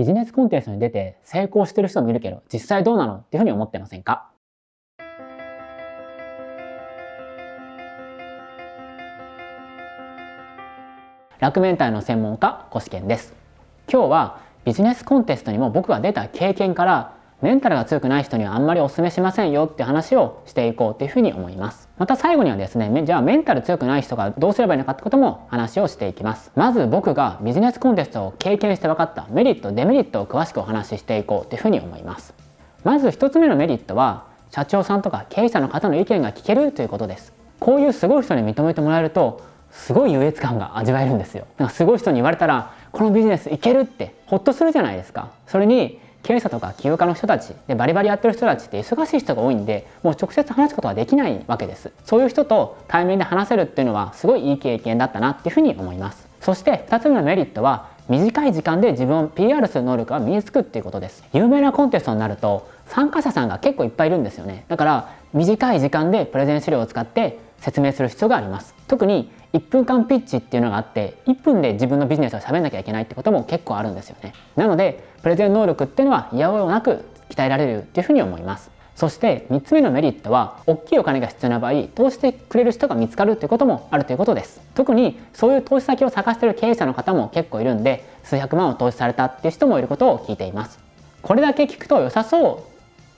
ビジネスコンテストに出て成功してる人もいるけど、実際どうなの？っていうふうに思ってませんか？楽面体の専門家、コシケンです。今日はビジネスコンテストにも僕が出た経験からメンタルが強くない人にはあんまりお勧めしませんよって話をしていこうっていうふうに思います。また最後にはですね、じゃあメンタル強くない人がどうすればいいのかってことも話をしていきます。まず僕がビジネスコンテストを経験して分かったメリット、デメリットを詳しくお話ししていこうっていうふうに思います。まず一つ目のメリットは、社長さんとか経営者の方の意見が聞けるということです。こういうすごい人に認めてもらえると、すごい優越感が味わえるんですよ。なんかすごい人に言われたら、このビジネスいけるってほっとするじゃないですか。それに経営者とか起業家の人たちでバリバリやってる人たちって忙しい人が多いんでもう直接話すことはできないわけです。そういう人と対面で話せるっていうのはすごいいい経験だったなっていうふうに思います。そして2つ目のメリットは短い時間で自分を PR する能力が身につくっていうことです。有名なコンテストになると参加者さんが結構いっぱいいるんですよね。だから短い時間でプレゼン資料を使って説明する必要があります。特に1分間ピッチっていうのがあって1分で自分のビジネスを喋んなきゃいけないってことも結構あるんですよね。なのでプレゼン能力っていうのはいやおなく鍛えられるっていうふうに思います。そして3つ目のメリットは大きいお金が必要な場合投資してくれる人が見つかるということもあるということです。特にそういう投資先を探してる経営者の方も結構いるんで数百万を投資されたっていう人もいることを聞いています。これだけ聞くと良さそ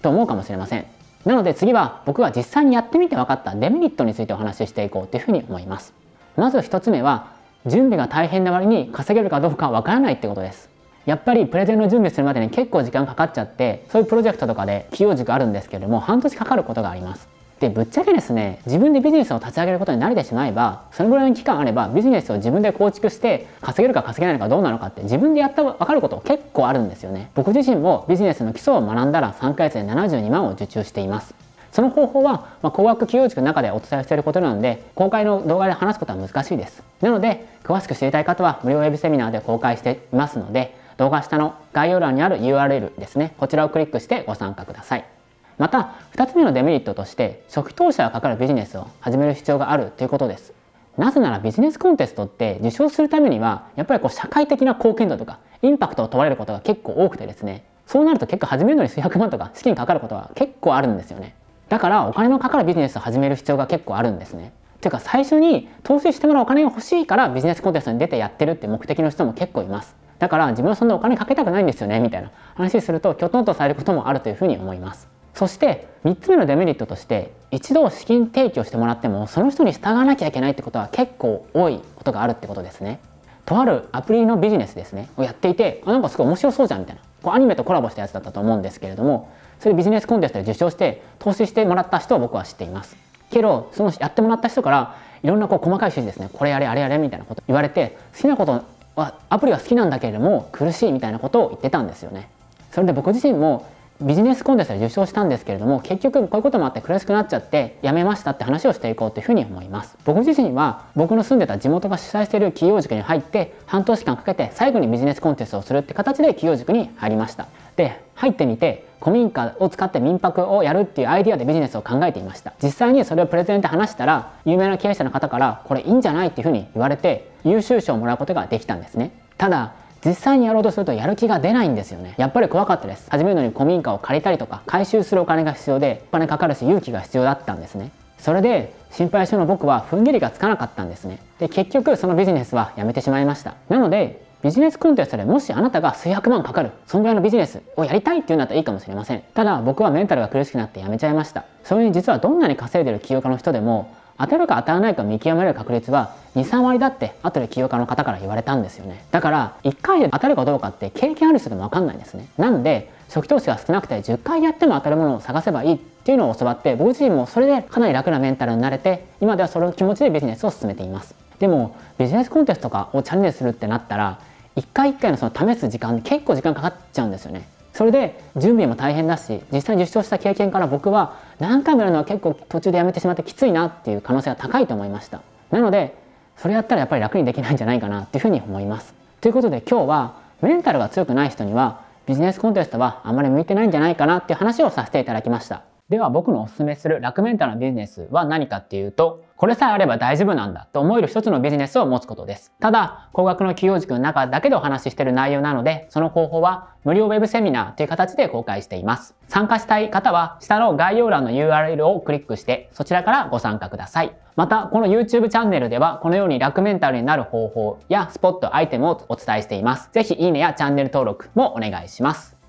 うと思うかもしれません。なので次は僕が実際にやってみて分かったデメリットについてお話ししていこうというふうに思います。まず1つ目は準備が大変な割に稼げるかどうかわからないってことです。やっぱりプレゼンの準備するまでに結構時間かかっちゃってそういうプロジェクトとかで企業軸あるんですけれども半年かかることがあります。でぶっちゃけですね自分でビジネスを立ち上げることに慣れてしまえばそのぐらいの期間あればビジネスを自分で構築して稼げるか稼げないのかどうなのかって自分でやった分かること結構あるんですよね。僕自身もビジネスの基礎を学んだら3ヶ月で72万を受注しています。その方法は、まあ、高額企業塾の中でお伝えしていることなので公開の動画で話すことは難しいです。なので詳しく知りたい方は無料ウェブセミナーで公開していますので動画下の概要欄にある URL ですね。こちらをクリックしてご参加ください。また2つ目のデメリットとして初期投資がかかるビジネスを始める必要があるということです。なぜならビジネスコンテストって受賞するためにはやっぱりこう社会的な貢献度とかインパクトを問われることが結構多くてですねそうなると結構始めるのに数百万とか資金かかることは結構あるんですよねだからお金のかかるビジネスを始める必要が結構あるんですね。ていうか最初に投資してもらうお金が欲しいからビジネスコンテストに出てやってるって目的の人も結構います。だから自分はそんなお金かけたくないんですよねみたいな話するときょとんとされることもあるというふうに思います。そして3つ目のデメリットとして一度資金提供してもらってもその人に従わなきゃいけないってことは結構多いことがあるってことですね。とあるアプリのビジネスですねをやっていてあなんかすごい面白そうじゃんみたいなこうアニメとコラボしたやつだったと思うんですけれどもそれビジネスコンテストで受賞して投資してもらった人を僕は知っていますけどそのやってもらった人からいろんなこう細かい指示ですね。これやれあれやれみたいなこと言われて好きなことはアプリは好きなんだけれども苦しいみたいなことを言ってたんですよね。それで僕自身もビジネスコンテストで受賞したんですけれども結局こういうこともあって苦しくなっちゃって辞めましたって話をしていこうというふうに思います。僕自身は僕の住んでた地元が主催している企業塾に入って半年間かけて最後にビジネスコンテストをするって形で企業塾に入りました。で入ってみて古民家を使って民泊をやるっていうアイディアでビジネスを考えていました。実際にそれをプレゼンで話したら有名な経営者の方からこれいいんじゃないっていうふうに言われて優秀賞をもらうことができたんですね。ただ実際にやろうとするとやる気が出ないんですよね。やっぱり怖かったです。始めるのに古民家を借りたりとか回収するお金が必要でお金かかるし勇気が必要だったんですね。それで心配性の僕は踏ん切りがつかなかったんですね。で結局そのビジネスはやめてしまいました。なのでビジネスコンテストでもしあなたが数百万かかるそんぐらいのビジネスをやりたいっていうんだったらいいかもしれません。ただ僕はメンタルが苦しくなってやめちゃいました。それに実はどんなに稼いでる起業家の人でも当たるか当たらないか見極める確率は23割だって後で起業家の方から言われたんですよね。だから1回で当たるかどうかって経験ある人でも分かんないんですね。なんで初期投資が少なくて10回やっても当たるものを探せばいいっていうのを教わって僕自身もそれでかなり楽なメンタルになれて今ではその気持ちでビジネスを進めています。でもビジネスコンテストとかをチャレンジするってなったら一回一回のその試す時間結構時間かかっちゃうんですよね。それで準備も大変だし実際に受賞した経験から僕は何回もやるのは結構途中でやめてしまってきついなっていう可能性が高いと思いました。なのでそれやったらやっぱり楽にできないんじゃないかなっていうふうに思います。ということで今日はメンタルが強くない人にはビジネスコンテストはあまり向いてないんじゃないかなっていう話をさせていただきました。では僕のおすすめする楽メンタルなビジネスは何かっていうと、これさえあれば大丈夫なんだと思える一つのビジネスを持つことです。ただ、高額の企業塾の中だけでお話ししている内容なので、その方法は無料ウェブセミナーという形で公開しています。参加したい方は、下の概要欄の URL をクリックして、そちらからご参加ください。また、この YouTube チャンネルでは、このように楽メンタルになる方法やスポット、アイテムをお伝えしています。ぜひ、いいねやチャンネル登録もお願いします。